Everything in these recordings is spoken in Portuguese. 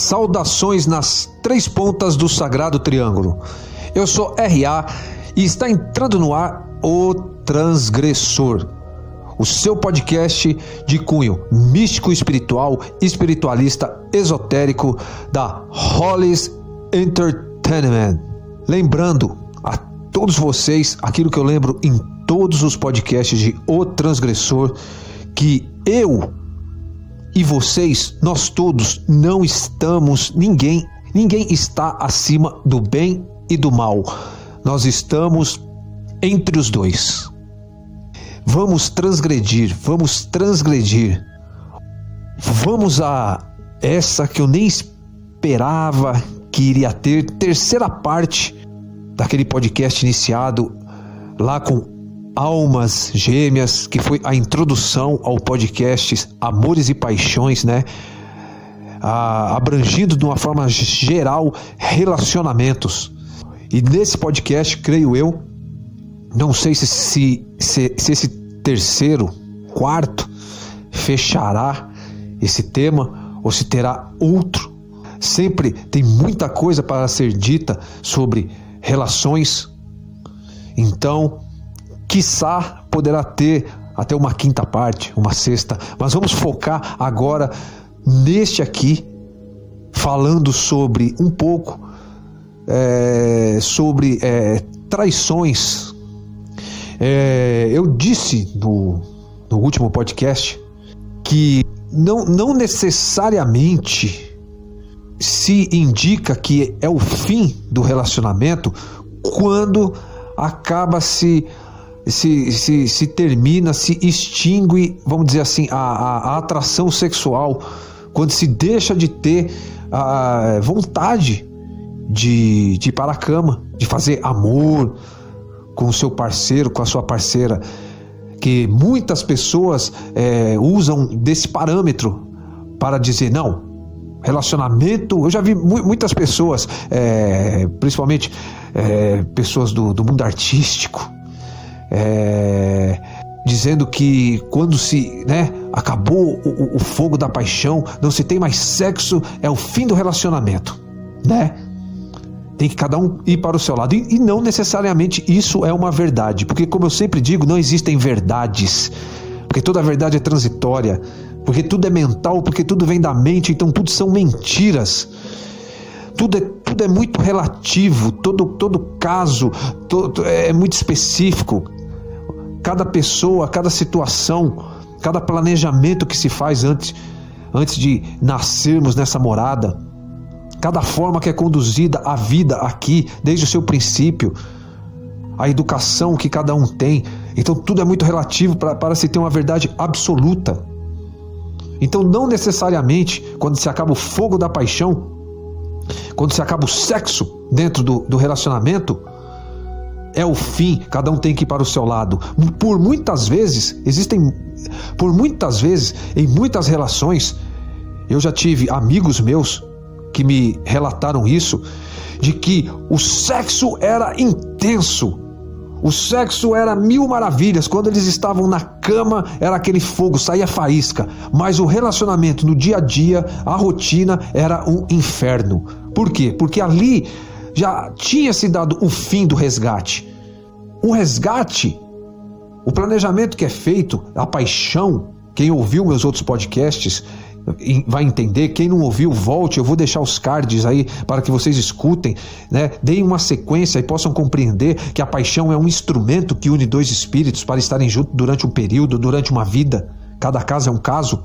Saudações nas três pontas do sagrado triângulo. Eu sou RA e está entrando no ar o Transgressor, o seu podcast de cunho místico espiritual, espiritualista, esotérico da Hollis Entertainment. Lembrando a todos vocês aquilo que eu lembro em todos os podcasts de O Transgressor que eu e vocês, nós todos não estamos, ninguém, ninguém está acima do bem e do mal. Nós estamos entre os dois. Vamos transgredir, vamos transgredir. Vamos a essa que eu nem esperava que iria ter terceira parte daquele podcast iniciado lá com Almas Gêmeas, que foi a introdução ao podcast Amores e Paixões, né? Ah, abrangindo de uma forma geral relacionamentos. E nesse podcast, creio eu, não sei se, se, se, se esse terceiro, quarto, fechará esse tema ou se terá outro. Sempre tem muita coisa para ser dita sobre relações. Então, quiçá poderá ter até uma quinta parte, uma sexta, mas vamos focar agora neste aqui, falando sobre um pouco é, sobre é, traições. É, eu disse no, no último podcast que não, não necessariamente se indica que é o fim do relacionamento quando acaba se se, se, se termina, se extingue, vamos dizer assim, a, a, a atração sexual, quando se deixa de ter a vontade de, de ir para a cama, de fazer amor com o seu parceiro, com a sua parceira, que muitas pessoas é, usam desse parâmetro para dizer não. Relacionamento, eu já vi mu muitas pessoas, é, principalmente é, pessoas do, do mundo artístico, é, dizendo que quando se né, acabou o, o, fogo da paixão, não se tem mais sexo, é o fim do relacionamento, né? Tem que cada um ir para o seu lado. E, e não necessariamente isso é uma verdade, porque, como eu sempre digo, não existem verdades, porque toda verdade é transitória, porque tudo é mental, porque tudo vem da mente, então tudo são mentiras tudo é, tudo é muito relativo, todo, todo caso todo, é muito específico cada pessoa, cada situação, cada planejamento que se faz antes, antes de nascermos nessa morada, cada forma que é conduzida a vida aqui, desde o seu princípio, a educação que cada um tem. Então tudo é muito relativo para, se ter uma verdade absoluta. Então, não necessariamente quando se acaba o fogo da paixão, quando se acaba o sexo dentro do, do relacionamento, é o fim, cada um tem que ir para o seu lado. Por muitas vezes, existem, por muitas vezes, em muitas relações, eu já tive amigos meus que me relataram isso, de que o sexo era intenso. O sexo era mil maravilhas. Quando eles estavam na cama, era aquele fogo, saía faísca. Mas o relacionamento no dia a dia, a rotina, era um inferno. Por quê? Porque ali já tinha se dado o fim do resgate. O resgate, o planejamento que é feito, a paixão, quem ouviu meus outros podcasts vai entender. Quem não ouviu, volte. Eu vou deixar os cards aí para que vocês escutem, né? Deem uma sequência e possam compreender que a paixão é um instrumento que une dois espíritos para estarem juntos durante um período, durante uma vida. Cada caso é um caso.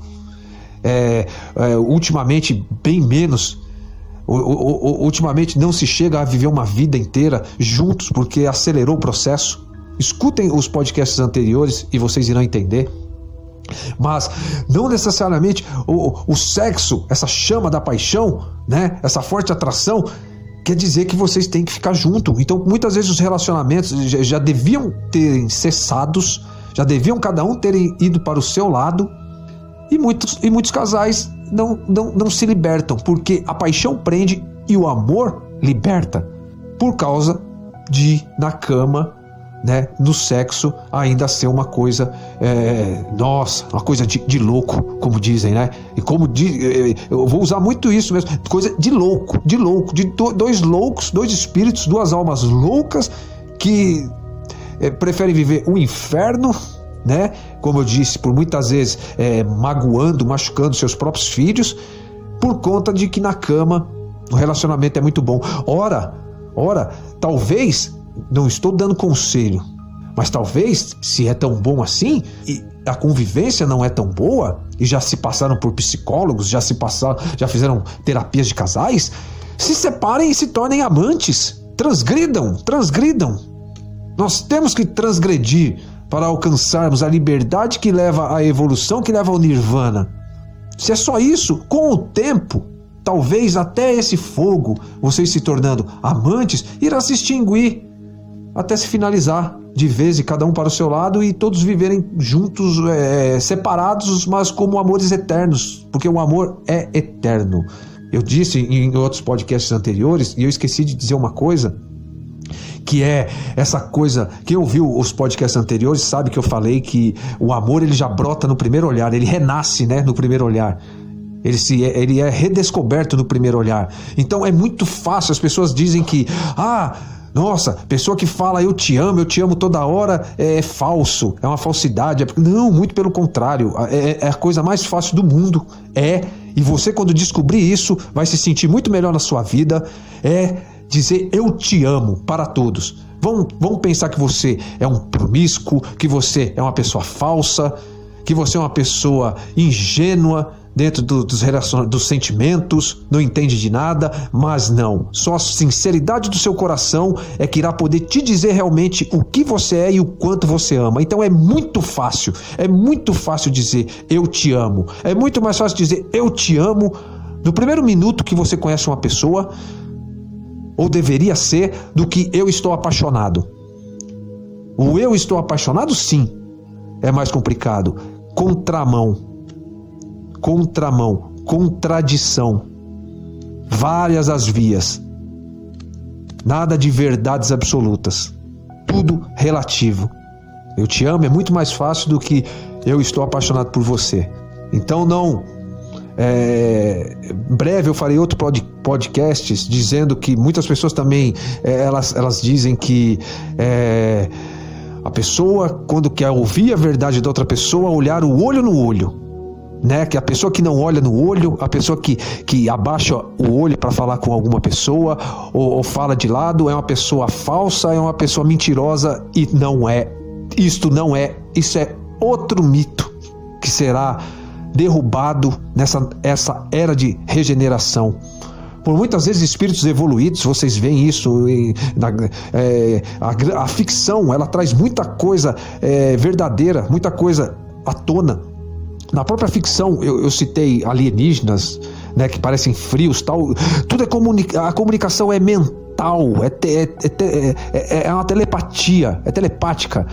É, é, ultimamente, bem menos ultimamente não se chega a viver uma vida inteira juntos porque acelerou o processo. Escutem os podcasts anteriores e vocês irão entender. Mas não necessariamente o, o sexo, essa chama da paixão, né? essa forte atração, quer dizer que vocês têm que ficar junto. Então, muitas vezes os relacionamentos já, já deviam ter cessados, já deviam cada um terem ido para o seu lado, e muitos, e muitos casais não, não, não se libertam, porque a paixão prende e o amor liberta, por causa de, na cama, né, no sexo ainda ser uma coisa, é, nossa, uma coisa de, de, louco, como dizem, né? E como é, eu vou usar muito isso mesmo, coisa de louco, de louco, de dois loucos, dois espíritos, duas almas loucas que é, preferem viver o inferno, né? Como eu disse, por muitas vezes é, magoando, machucando seus próprios filhos, por conta de que na cama o relacionamento é muito bom. Ora, ora, talvez não estou dando conselho, mas talvez, se é tão bom assim, e a convivência não é tão boa, e já se passaram por psicólogos, já se passaram, já fizeram terapias de casais, se separem e se tornem amantes. Transgridam, transgridam. Nós temos que transgredir para alcançarmos a liberdade que leva à evolução, que leva ao nirvana. Se é só isso, com o tempo, talvez até esse fogo, vocês se tornando amantes, irá se extinguir até se finalizar de vez e cada um para o seu lado e todos viverem juntos, é, separados, mas como amores eternos, porque o amor é eterno. Eu disse em outros podcasts anteriores e eu esqueci de dizer uma coisa que é essa coisa. Quem ouviu os podcasts anteriores sabe que eu falei que o amor ele já brota no primeiro olhar, ele renasce, né, no primeiro olhar. Ele, se, ele é redescoberto no primeiro olhar. Então é muito fácil. As pessoas dizem que, ah, nossa, pessoa que fala eu te amo, eu te amo toda hora é, é falso, é uma falsidade. É... Não, muito pelo contrário. É, é a coisa mais fácil do mundo. É. E você, quando descobrir isso, vai se sentir muito melhor na sua vida. É dizer eu te amo para todos. Vão, vão pensar que você é um promíscuo, que você é uma pessoa falsa, que você é uma pessoa ingênua dentro do, dos, dos sentimentos, não entende de nada, mas não. Só a sinceridade do seu coração é que irá poder te dizer realmente o que você é e o quanto você ama. Então é muito fácil, é muito fácil dizer eu te amo. É muito mais fácil dizer eu te amo no primeiro minuto que você conhece uma pessoa, ou deveria ser, do que eu estou apaixonado. O eu estou apaixonado, sim, é mais complicado. Contramão contramão, contradição. Várias as vias. Nada de verdades absolutas. Tudo relativo. Eu te amo é muito mais fácil do que eu estou apaixonado por você. Então não. É, breve eu farei outro pod, podcasts dizendo que muitas pessoas também é, elas, elas dizem que é, a pessoa quando quer ouvir a verdade da outra pessoa olhar o olho no olho né? Que a pessoa que não olha no olho, a pessoa que, que abaixa o olho para falar com alguma pessoa ou, ou, fala de lado é uma pessoa falsa, é uma pessoa mentirosa e não é. Isto não é. Isso é outro mito que será derrubado nessa essa era de regeneração. Por muitas vezes espíritos evoluídos, vocês veem isso em, na, é, a, a, ficção, ela traz muita coisa é, verdadeira, muita coisa à tona na própria ficção, eu, eu citei alienígenas, né, que parecem frios, tal. Tudo é comunica a comunicação é mental, é, te, é, é, é, é uma telepatia, é telepática.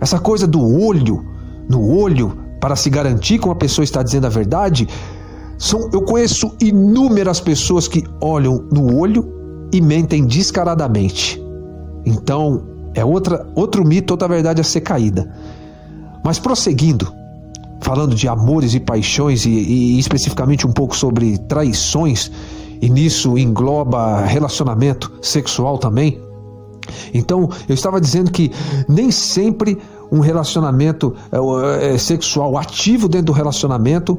Essa coisa do olho no olho para se garantir que uma pessoa está dizendo a verdade, são, eu conheço inúmeras pessoas que olham no olho e mentem descaradamente. Então, é outra, outro mito, outra verdade a ser caída. Mas prosseguindo, falando de amores e paixões e, e especificamente um pouco sobre traições, e nisso engloba relacionamento sexual também. Então, eu estava dizendo que nem sempre um relacionamento é, é, sexual ativo dentro do relacionamento,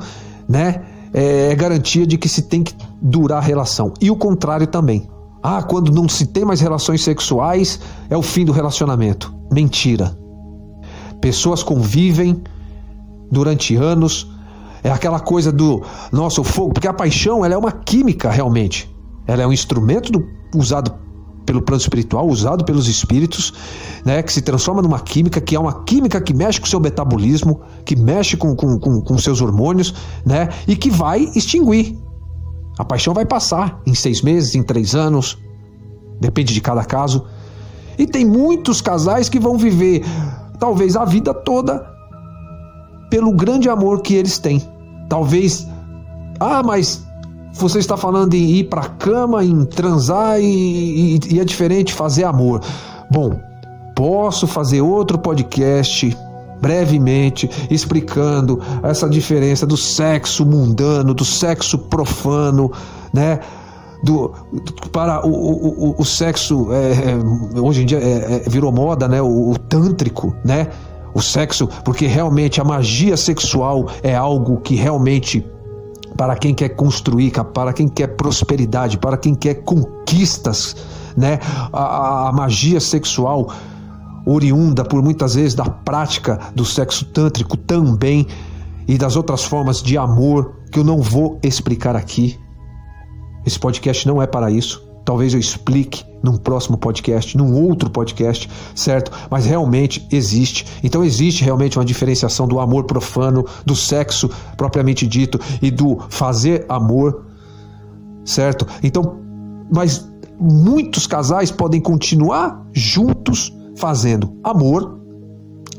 né, é, é garantia de que se tem que durar a relação. E o contrário também. Ah, quando não se tem mais relações sexuais, é o fim do relacionamento. Mentira. Pessoas convivem, durante anos. É aquela coisa do nosso fogo, porque a paixão ela é uma química realmente. Ela é um instrumento do, usado pelo plano espiritual, usado pelos espíritos, né, que se transforma numa química, que é uma química que mexe com o seu metabolismo, que mexe com, com, com, com seus hormônios, né, e que vai extinguir. A paixão vai passar em seis meses, em três anos, depende de cada caso. E tem muitos casais que vão viver talvez a vida toda pelo grande amor que eles têm. Talvez, ah, mas você está falando em ir para a cama, em transar e, e, e é diferente fazer amor. Bom, posso fazer outro podcast brevemente explicando essa diferença do sexo mundano, do sexo profano, né? Do, para o, o, o sexo é, é, hoje em dia é, é, virou moda, né? O, o tântrico, né? O sexo, porque realmente a magia sexual é algo que realmente para quem quer construir, para quem quer prosperidade, para quem quer conquistas, né? A, a, magia sexual oriunda por muitas vezes da prática do sexo tântrico também e das outras formas de amor que eu não vou explicar aqui. Esse podcast não é para isso. Talvez eu explique num próximo podcast, num outro podcast, certo? Mas realmente existe. Então existe realmente uma diferenciação do amor profano, do sexo propriamente dito e do fazer amor, certo? Então, mas muitos casais podem continuar juntos fazendo amor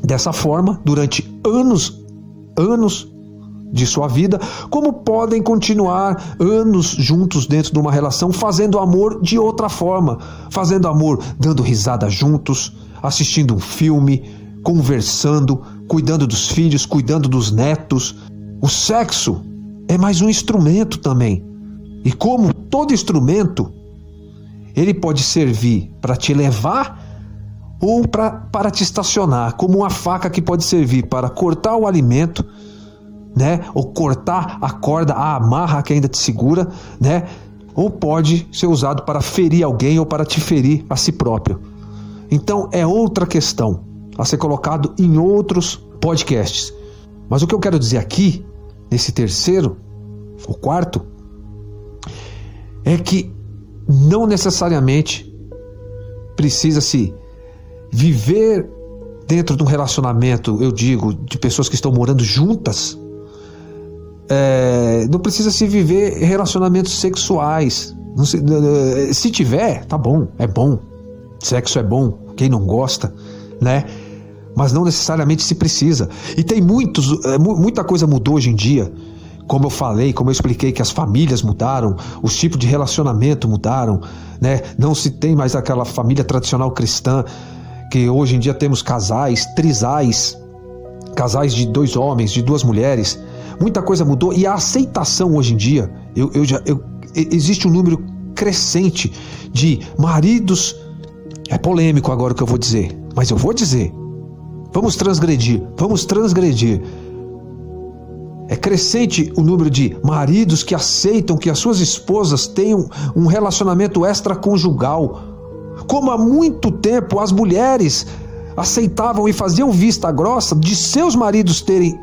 dessa forma durante anos, anos de sua vida, como podem continuar anos juntos dentro de uma relação fazendo amor de outra forma, fazendo amor dando risada juntos, assistindo um filme, conversando, cuidando dos filhos, cuidando dos netos. O sexo é mais um instrumento também. E como todo instrumento, ele pode servir para te levar ou pra, para te estacionar, como uma faca que pode servir para cortar o alimento, né? Ou cortar a corda, a amarra que ainda te segura, né? Ou pode ser usado para ferir alguém ou para te ferir a si próprio. Então é outra questão a ser colocado em outros podcasts. Mas o que eu quero dizer aqui, nesse terceiro, o quarto, é que não necessariamente precisa se viver dentro de um relacionamento, eu digo, de pessoas que estão morando juntas, é, não precisa se viver relacionamentos sexuais. Se, se tiver, tá bom, é bom. Sexo é bom, quem não gosta, né? Mas não necessariamente se precisa. E tem muitos, é, muita coisa mudou hoje em dia. Como eu falei, como eu expliquei que as famílias mudaram, os tipos de relacionamento mudaram, né? Não se tem mais aquela família tradicional cristã que hoje em dia temos casais, trisais, casais de dois homens, de duas mulheres. Muita coisa mudou e a aceitação hoje em dia, eu, eu já, eu, existe um número crescente de maridos. É polêmico agora o que eu vou dizer, mas eu vou dizer. Vamos transgredir, vamos transgredir. É crescente o número de maridos que aceitam que as suas esposas tenham um relacionamento extraconjugal como há muito tempo as mulheres aceitavam e faziam vista grossa de seus maridos terem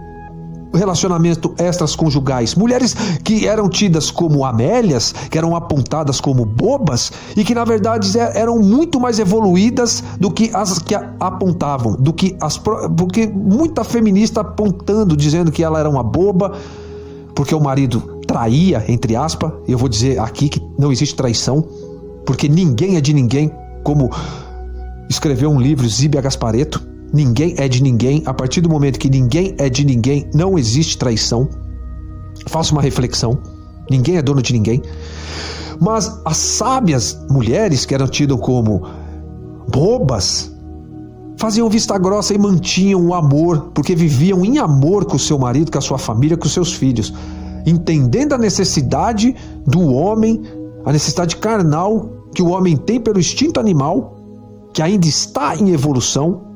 relacionamento extras conjugais, mulheres que eram tidas como amélias, que eram apontadas como bobas e que na verdade é, eram muito mais evoluídas do que as que apontavam, do que as porque muita feminista apontando, dizendo que ela era uma boba, porque o marido traía, entre aspas, eu vou dizer aqui que não existe traição, porque ninguém é de ninguém como escreveu um livro Zíbia Gaspareto, ninguém é de ninguém. A partir do momento que ninguém é de ninguém, não existe traição. Faça uma reflexão. Ninguém é dono de ninguém. Mas as sábias mulheres que eram tidas como bobas faziam vista grossa e mantinham o amor, porque viviam em amor com o seu marido, com a sua família, com os seus filhos, entendendo a necessidade do homem, a necessidade carnal que o homem tem pelo instinto animal, que ainda está em evolução,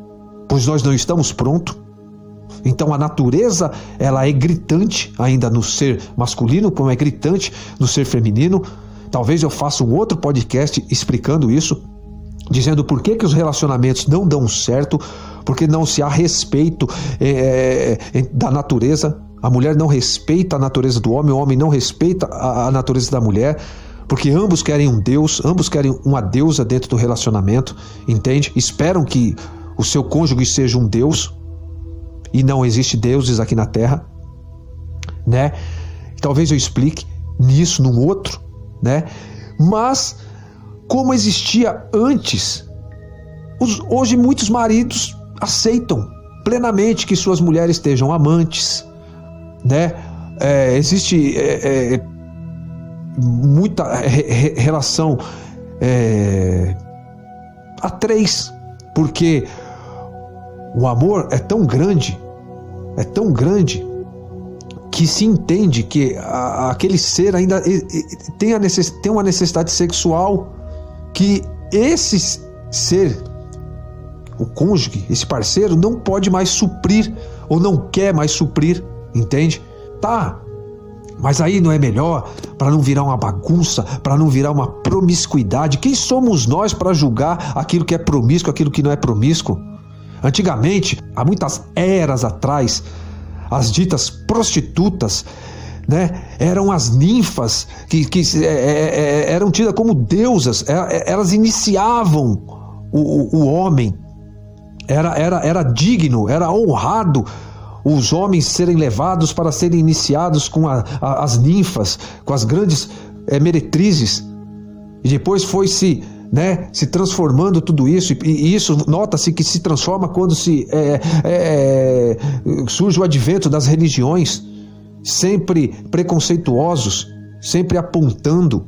pois nós não estamos prontos. Então a natureza, ela é gritante ainda no ser masculino, como é gritante no ser feminino. Talvez eu faça um outro podcast explicando isso, dizendo por que, que os relacionamentos não dão certo, porque não se há respeito é, da natureza. A mulher não respeita a natureza do homem, o homem não respeita a, a natureza da mulher porque ambos querem um Deus, ambos querem uma deusa dentro do relacionamento, entende? Esperam que o seu cônjuge seja um Deus e não existe deuses aqui na Terra, né? Talvez eu explique nisso num outro, né? Mas como existia antes, os, hoje muitos maridos aceitam plenamente que suas mulheres estejam amantes, né? É, existe é, é, muita re relação é, a três, Porque o amor é tão grande, é tão grande, que se entende que a, aquele ser ainda tem, a necess, tem uma necessidade sexual que esse ser, o cônjuge, esse parceiro, não pode mais suprir ou não quer mais suprir, entende? Tá, mas aí não é melhor para não virar uma bagunça, para não virar uma promiscuidade? Quem somos nós para julgar aquilo que é promíscuo, aquilo que não é promíscuo? Antigamente, há muitas eras atrás, as ditas prostitutas né, eram as ninfas que, que é, é, é eram tidas como deusas, é, é, elas iniciavam o, o, o homem, era, era, era digno, era honrado os homens serem levados para serem iniciados com a, a, as ninfas, com as grandes é, meretrizes, e depois foi se né, se transformando tudo isso, e, isso nota-se que se transforma quando se é, é, surge o advento das religiões, sempre preconceituosos, sempre apontando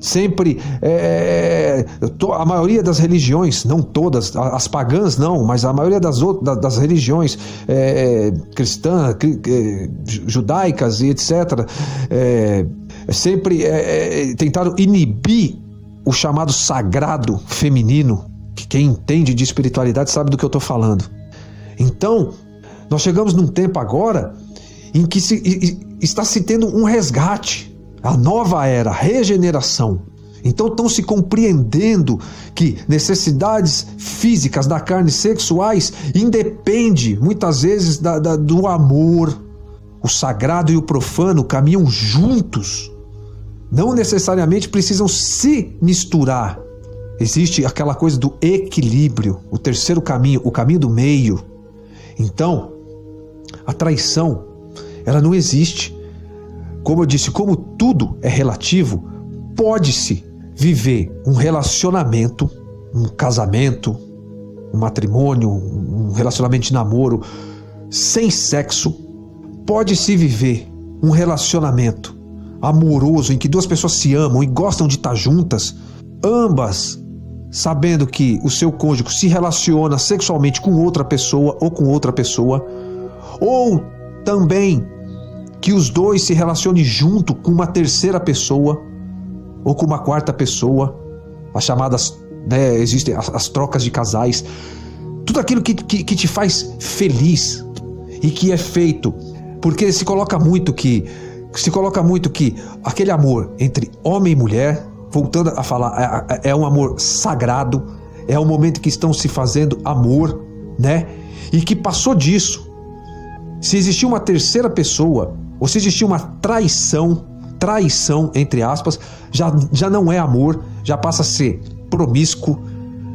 sempre é, a maioria das religiões, não todas, as pagãs não, mas a maioria das outras das religiões é, cristãs, é, judaicas e etc, é, sempre é, é, tentaram inibir o chamado sagrado feminino. Que quem entende de espiritualidade sabe do que eu estou falando. Então, nós chegamos num tempo agora em que se, está se tendo um resgate a nova era, regeneração. Então estão se compreendendo que necessidades físicas da carne sexuais independe muitas vezes da, da, do amor. O sagrado e o profano caminham juntos. Não necessariamente precisam se misturar. Existe aquela coisa do equilíbrio, o terceiro caminho, o caminho do meio. Então, a traição, ela não existe. Como eu disse, como tudo é relativo, pode-se viver um relacionamento, um casamento, um matrimônio, um relacionamento de namoro sem sexo. Pode-se viver um relacionamento amoroso em que duas pessoas se amam e gostam de estar juntas, ambas sabendo que o seu cônjuge se relaciona sexualmente com outra pessoa ou com outra pessoa, ou também que os dois se relacionem junto com uma terceira pessoa ou com uma quarta pessoa, as chamadas, né, existem as, as, trocas de casais, tudo aquilo que, que, que te faz feliz e que é feito, porque se coloca muito que se coloca muito que aquele amor entre homem e mulher, voltando a falar, é, é um amor sagrado, é o momento que estão se fazendo amor, né? E que passou disso. Se existir uma terceira pessoa, ou se existir uma traição, traição entre aspas, já, já não é amor, já passa a ser promíscuo,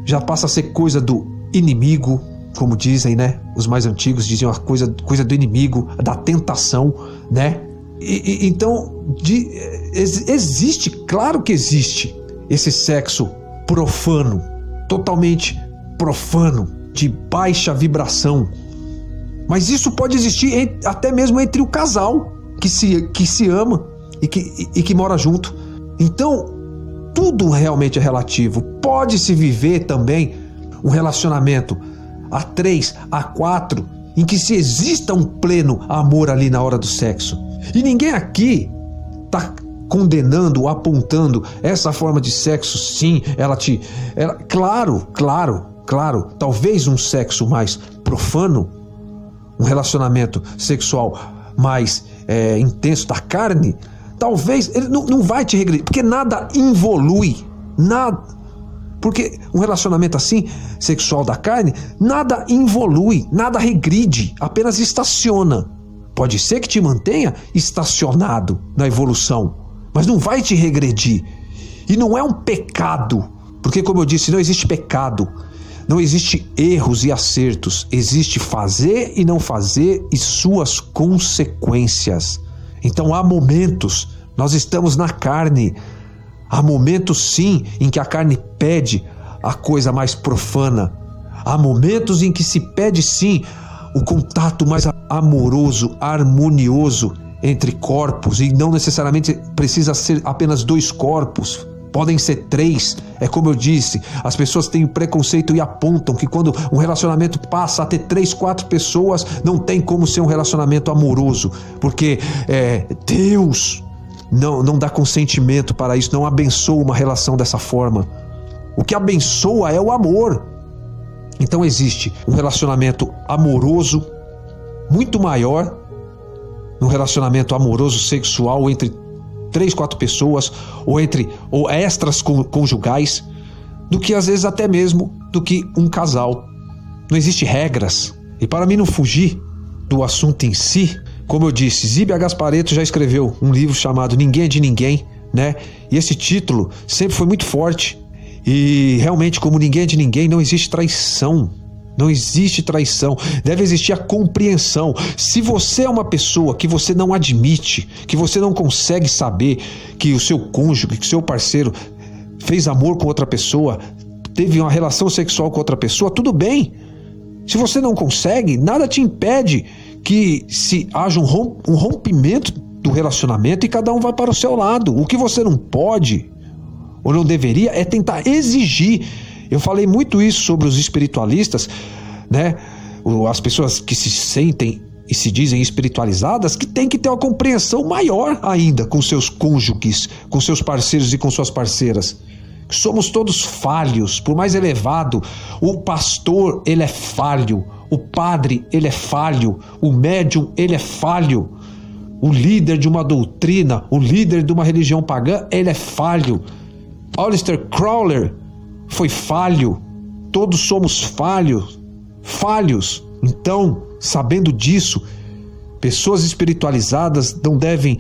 já passa a ser coisa do inimigo, como dizem, né? Os mais antigos diziam a coisa, coisa do inimigo, da tentação, né? E, e, então, de, existe, claro que existe esse sexo profano, totalmente profano, de baixa vibração, mas isso pode existir até mesmo entre o casal que se, que se ama e que, e, e que mora junto. Então, tudo realmente é relativo. Pode-se viver também um relacionamento a três, a quatro, em que se exista um pleno amor ali na hora do sexo. E ninguém aqui está condenando apontando essa forma de sexo, sim, ela te. Ela, claro, claro, claro, talvez um sexo mais profano um relacionamento sexual mais é, intenso da carne, talvez ele não, não vai te regredir, porque nada involui, nada. Porque um relacionamento assim, sexual da carne, nada involui, nada regride, apenas estaciona. Pode ser que te mantenha estacionado na evolução, mas não vai te regredir. E não é um pecado, porque, como eu disse, não existe pecado. Não existe erros e acertos, existe fazer e não fazer e suas consequências. Então há momentos, nós estamos na carne, há momentos sim em que a carne pede a coisa mais profana, há momentos em que se pede sim o contato mais amoroso, harmonioso entre corpos e não necessariamente precisa ser apenas dois corpos, Podem ser três. É como eu disse, as pessoas têm preconceito e apontam que quando um relacionamento passa a ter três, quatro pessoas, não tem como ser um relacionamento amoroso, porque é, Deus não, não dá consentimento para isso, não abençoa uma relação dessa forma. O que abençoa é o amor. Então existe um relacionamento amoroso muito maior, um relacionamento amoroso sexual entre três, quatro pessoas ou entre ou extras conjugais, do que às vezes até mesmo do que um casal. Não existe regras. E para mim não fugir do assunto em si, como eu disse, Zíbia Gaspareto já escreveu um livro chamado Ninguém é de Ninguém, né? E esse título sempre foi muito forte. E realmente, como ninguém é de ninguém, não existe traição. Não existe traição, deve existir a compreensão. Se você é uma pessoa que você não admite, que você não consegue saber que o seu cônjuge, que o seu parceiro fez amor com outra pessoa, teve uma relação sexual com outra pessoa, tudo bem. Se você não consegue, nada te impede que se haja um rompimento do relacionamento e cada um vai para o seu lado. O que você não pode ou não deveria é tentar exigir eu falei muito isso sobre os espiritualistas, né? As pessoas que se sentem e se dizem espiritualizadas que têm que ter uma compreensão maior ainda com seus cônjuges, com seus parceiros e com suas parceiras. Somos todos falhos, por mais elevado, o pastor, ele é falho, o padre, ele é falho, o médium, ele é falho. O líder de uma doutrina, o líder de uma religião pagã, ele é falho. Alistair Crowler, foi falho, todos somos falhos, falhos. Então, sabendo disso, pessoas espiritualizadas não devem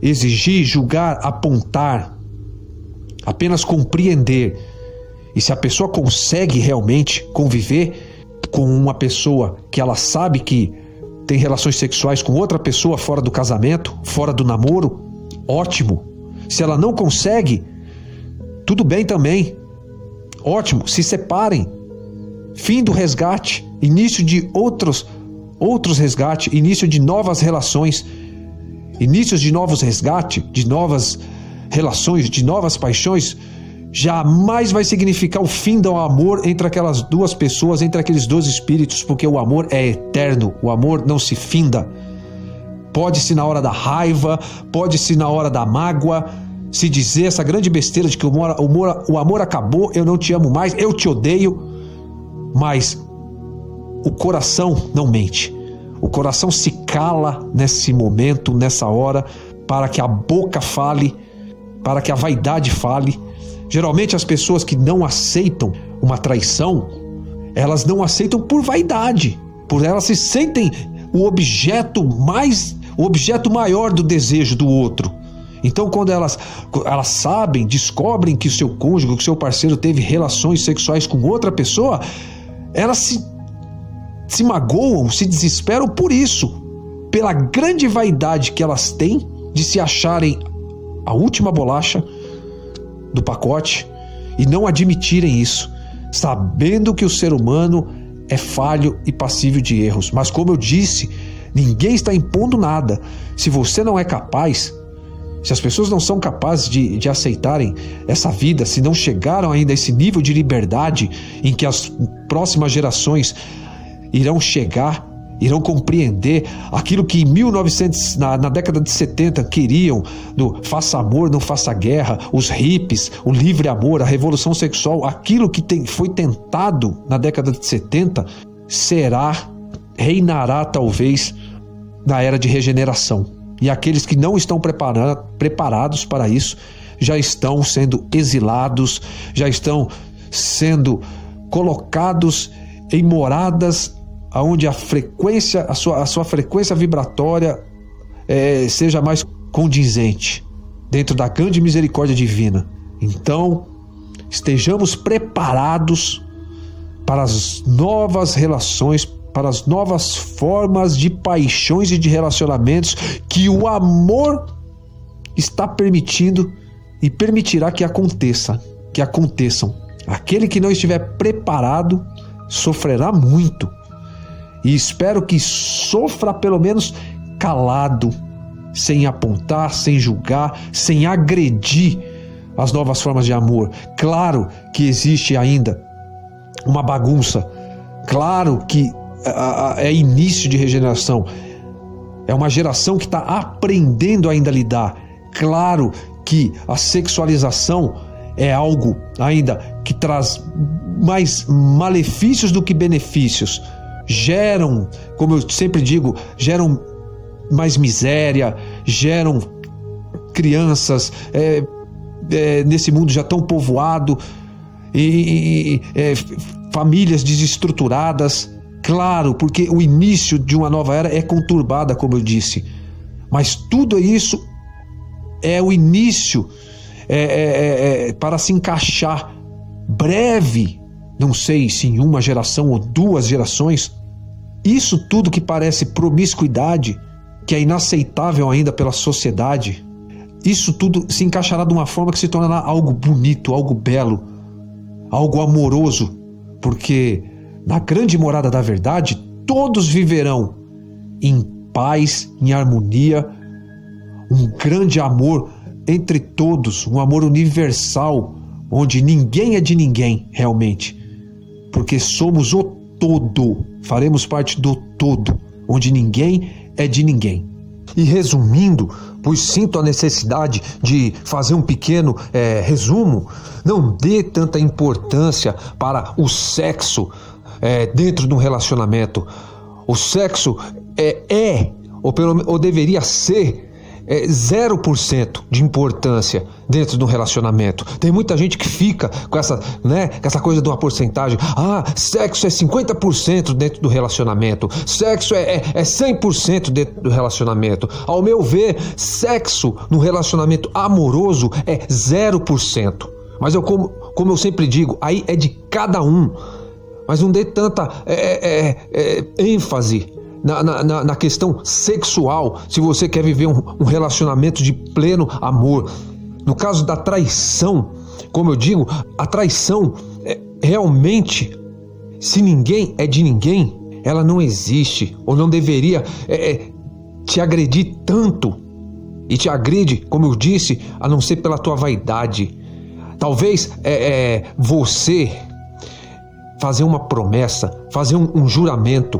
exigir, julgar, apontar, apenas compreender. E se a pessoa consegue realmente conviver com uma pessoa que ela sabe que tem relações sexuais com outra pessoa fora do casamento, fora do namoro, ótimo. Se ela não consegue, tudo bem também. Ótimo, se separem. Fim do resgate, início de outros outros resgate, início de novas relações, inícios de novos resgate, de novas relações, de novas paixões, jamais vai significar o fim do amor entre aquelas duas pessoas, entre aqueles dois espíritos, porque o amor é eterno, o amor não se finda. Pode-se na hora da raiva, pode-se na hora da mágoa, se dizer essa grande besteira de que o amor, o, amor, acabou, eu não te amo mais, eu te odeio, mas o coração não mente. O coração se cala nesse momento, nessa hora, para que a boca fale, para que a vaidade fale. Geralmente as pessoas que não aceitam uma traição, elas não aceitam por vaidade, por elas se sentem o objeto mais, o objeto maior do desejo do outro. Então, quando elas, elas sabem, descobrem que o seu cônjuge, que o seu parceiro teve relações sexuais com outra pessoa, elas se, se magoam, se desesperam por isso, pela grande vaidade que elas têm de se acharem a última bolacha do pacote e não admitirem isso, sabendo que o ser humano é falho e passível de erros. Mas, como eu disse, ninguém está impondo nada. Se você não é capaz, se as pessoas não são capazes de, de aceitarem essa vida, se não chegaram ainda a esse nível de liberdade em que as próximas gerações irão chegar, irão compreender aquilo que em 1900, na, na década de 70 queriam, do faça amor, não faça guerra, os hippies, o livre amor, a revolução sexual, aquilo que tem, foi tentado na década de 70 será, reinará talvez na era de regeneração. E aqueles que não estão preparados para isso já estão sendo exilados, já estão sendo colocados em moradas onde a frequência, a sua, a sua frequência vibratória é, seja mais condizente dentro da grande misericórdia divina. Então, estejamos preparados para as novas relações para as novas formas de paixões e de relacionamentos que o amor está permitindo e permitirá que aconteça, que aconteçam. Aquele que não estiver preparado sofrerá muito. E espero que sofra pelo menos calado, sem apontar, sem julgar, sem agredir as novas formas de amor. Claro que existe ainda uma bagunça. Claro que é início de regeneração. É uma geração que está aprendendo ainda a lidar. Claro que a sexualização é algo ainda que traz mais malefícios do que benefícios. Geram, como eu sempre digo, geram mais miséria, geram crianças é, é, nesse mundo já tão povoado e, e é, famílias desestruturadas. Claro, porque o início de uma nova era é conturbada, como eu disse. Mas tudo isso é o início é, é, é, é, para se encaixar breve, não sei se em uma geração ou duas gerações. Isso tudo que parece promiscuidade, que é inaceitável ainda pela sociedade, isso tudo se encaixará de uma forma que se tornará algo bonito, algo belo, algo amoroso, porque na grande morada da verdade todos viverão em paz, em harmonia, um grande amor entre todos, um amor universal, onde ninguém é de ninguém realmente, porque somos o todo, faremos parte do todo, onde ninguém é de ninguém. E resumindo, pois sinto a necessidade de fazer um pequeno é, resumo, não dê tanta importância para o sexo é, dentro de um relacionamento. O sexo é, é ou, pelo, ou deveria ser é 0% de importância dentro de um relacionamento. Tem muita gente que fica com essa, né, com essa coisa de uma porcentagem. Ah, sexo é 50% dentro do relacionamento. Sexo é, é, é 100% dentro do relacionamento. Ao meu ver, sexo no relacionamento amoroso é 0%. Mas eu, como, como eu sempre digo, aí é de cada um. Mas não dê tanta é, é, é, ênfase na, na, na questão sexual, se você quer viver um, um relacionamento de pleno amor. No caso da traição, como eu digo, a traição é, realmente, se ninguém é de ninguém, ela não existe ou não deveria é, é, te agredir tanto. E te agride, como eu disse, a não ser pela tua vaidade. Talvez é, é você fazer uma promessa, fazer um, um juramento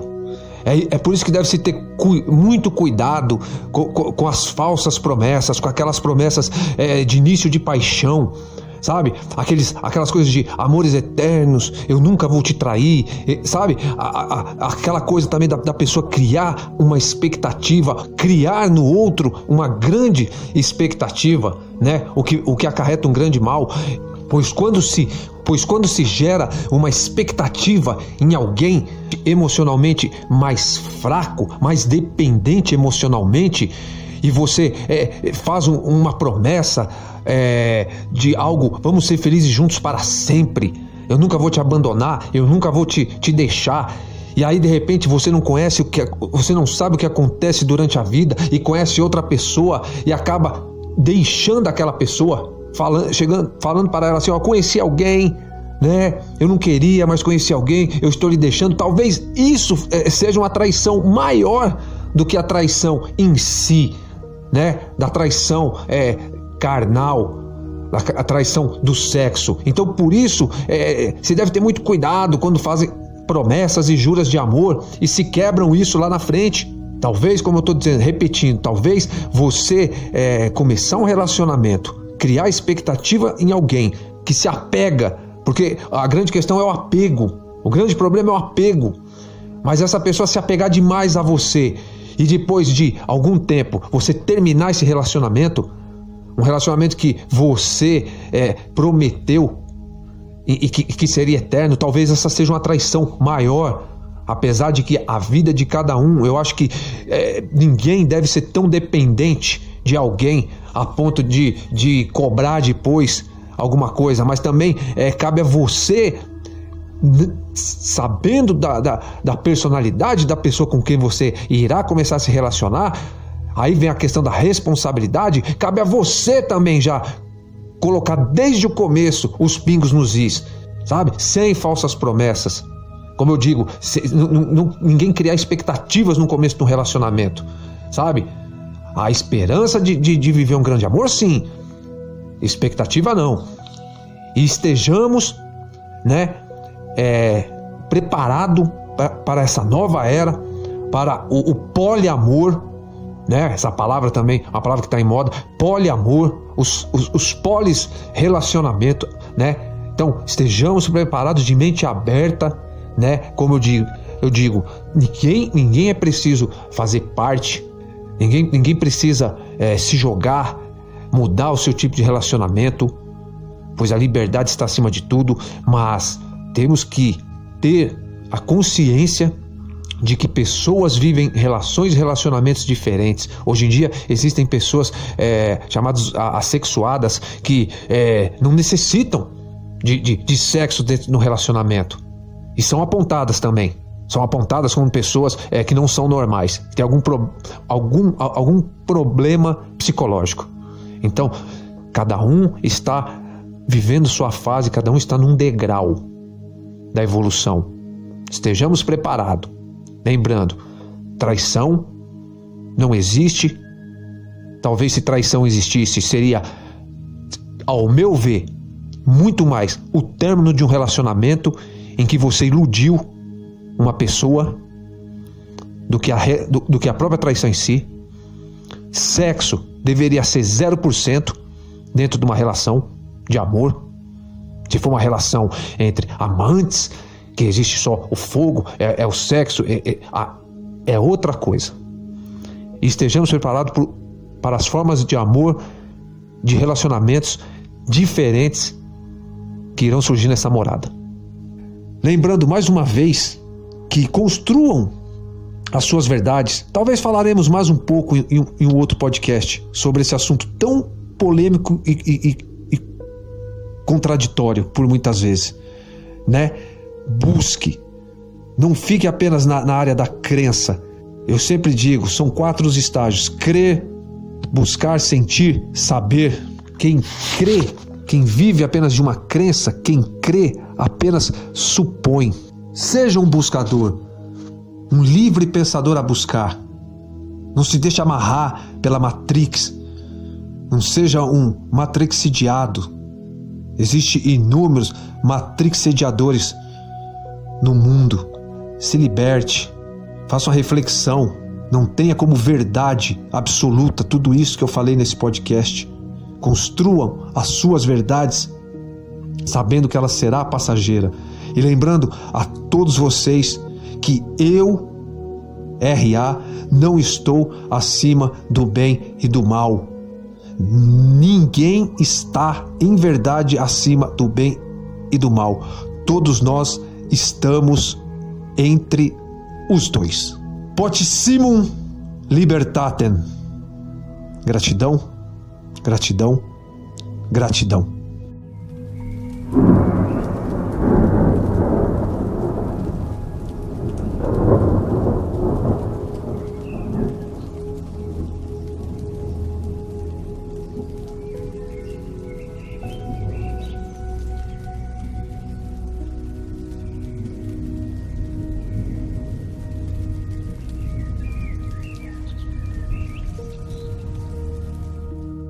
é, é por isso que deve-se ter cu muito cuidado com, com, com, as falsas promessas, com aquelas promessas é, de início de paixão sabe? Aqueles, aquelas coisas de amores eternos, eu nunca vou te trair, sabe? A, a, aquela coisa também da, da pessoa criar uma expectativa, criar no outro uma grande expectativa, né? O que, o que acarreta um grande mal. Pois quando se, pois quando se gera uma expectativa em alguém emocionalmente mais fraco, mais dependente emocionalmente, e você é, faz um, uma promessa é, de algo, vamos ser felizes juntos para sempre. Eu nunca vou te abandonar, eu nunca vou te, te deixar. E aí de repente você não conhece o que você não sabe o que acontece durante a vida e conhece outra pessoa e acaba deixando aquela pessoa, falando, chegando, falando para ela assim, ó, conheci alguém, né? Eu não queria, mas conheci alguém, eu estou lhe deixando. Talvez isso é, seja uma traição maior do que a traição em si, né? Da traição é, carnal, a traição do sexo. Então, por isso, é, se deve ter muito cuidado quando fazem promessas e juras de amor e se quebram isso lá na frente. Talvez, como eu estou dizendo, repetindo, talvez você é, começar um relacionamento, criar expectativa em alguém que se apega, porque a grande questão é o apego. O grande problema é o apego. Mas essa pessoa se apegar demais a você e depois de algum tempo você terminar esse relacionamento, um relacionamento que você é, prometeu e, e que, que seria eterno, talvez essa seja uma traição maior. Apesar de que a vida de cada um, eu acho que é, ninguém deve ser tão dependente de alguém a ponto de, de cobrar depois alguma coisa, mas também é, cabe a você sabendo da, da, da, personalidade da pessoa com quem você irá começar a se relacionar, aí vem a questão da responsabilidade. Cabe a você também já colocar desde o começo os pingos nos is, sabe? Sem falsas promessas. Como eu digo, se, ninguém criar expectativas no começo de um relacionamento, sabe? A esperança de, de, de viver um grande amor, sim, expectativa não. E estejamos, né, é, preparado para, essa nova era, para o, o poliamor, né? Essa palavra também, uma palavra que está em moda, poliamor, os, os, os polis relacionamento, né? Então estejamos preparados de mente aberta, né? Como eu digo, eu digo, ninguém, ninguém é preciso fazer parte, ninguém, ninguém precisa é, se jogar, mudar o seu tipo de relacionamento, pois a liberdade está acima de tudo, mas temos que ter a consciência de que pessoas vivem relações e relacionamentos diferentes. Hoje em dia existem pessoas é, chamadas assexuadas que é, não necessitam de, de, de sexo dentro relacionamento e são apontadas também. São apontadas como pessoas é, que não são normais, que têm algum, pro, algum, algum problema psicológico. Então, cada um está vivendo sua fase, cada um está num degrau da evolução. Estejamos preparados. Lembrando, traição não existe. Talvez se traição existisse, seria, ao meu ver, muito mais o término de um relacionamento em que você iludiu uma pessoa do que a, do, do que a própria traição em si. Sexo deveria ser 0% dentro de uma relação de amor. Se for uma relação entre amantes, que existe só o fogo, é, é o sexo, é, é, é, outra coisa. E estejamos preparados por, para as formas de amor, de relacionamentos diferentes que irão surgir nessa morada. Lembrando mais uma vez que construam as suas verdades. Talvez falaremos mais um pouco em, em um outro podcast sobre esse assunto tão polêmico e, e, e contraditório por muitas vezes, né? Busque, não fique apenas na, na área da crença. Eu sempre digo, são quatro os estágios: crer, buscar, sentir, saber. Quem crê quem vive apenas de uma crença, quem crê, apenas supõe. Seja um buscador, um livre pensador a buscar. Não se deixe amarrar pela Matrix. Não seja um matrixidiado. Existem inúmeros matrixediadores no mundo. Se liberte. Faça uma reflexão. Não tenha como verdade absoluta tudo isso que eu falei nesse podcast. Construam as suas verdades, sabendo que ela será passageira. E lembrando a todos vocês que eu, RA, não estou acima do bem e do mal. Ninguém está em verdade acima do bem e do mal. Todos nós estamos entre os dois. Potissimum libertatem. Gratidão Gratidão, gratidão.